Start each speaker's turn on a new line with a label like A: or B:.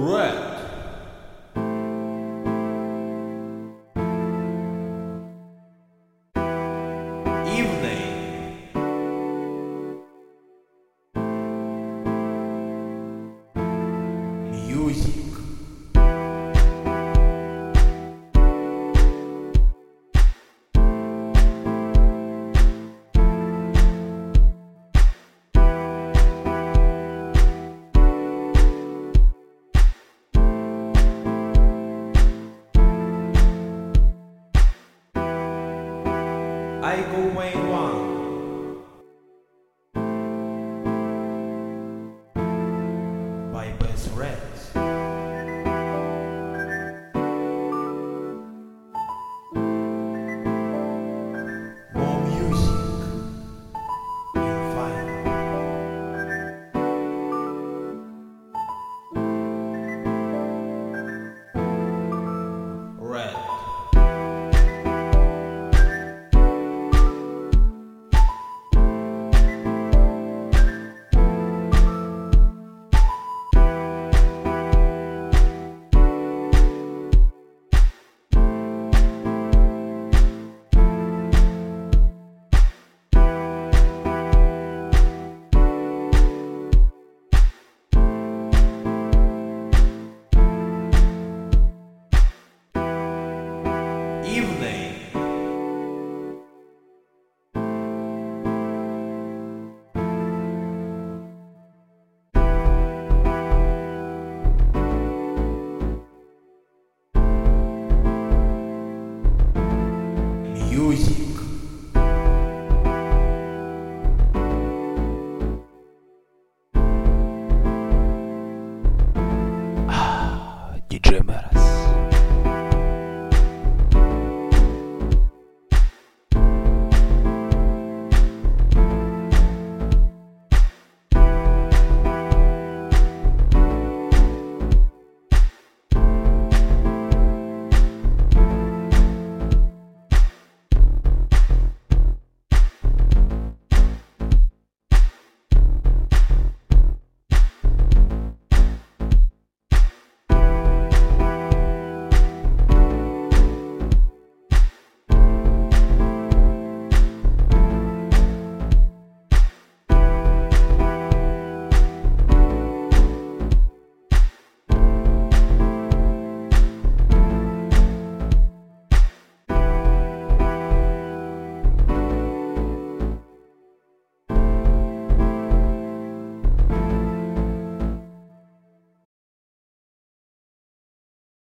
A: red. Evening. Music. I go way one. By Best Reds.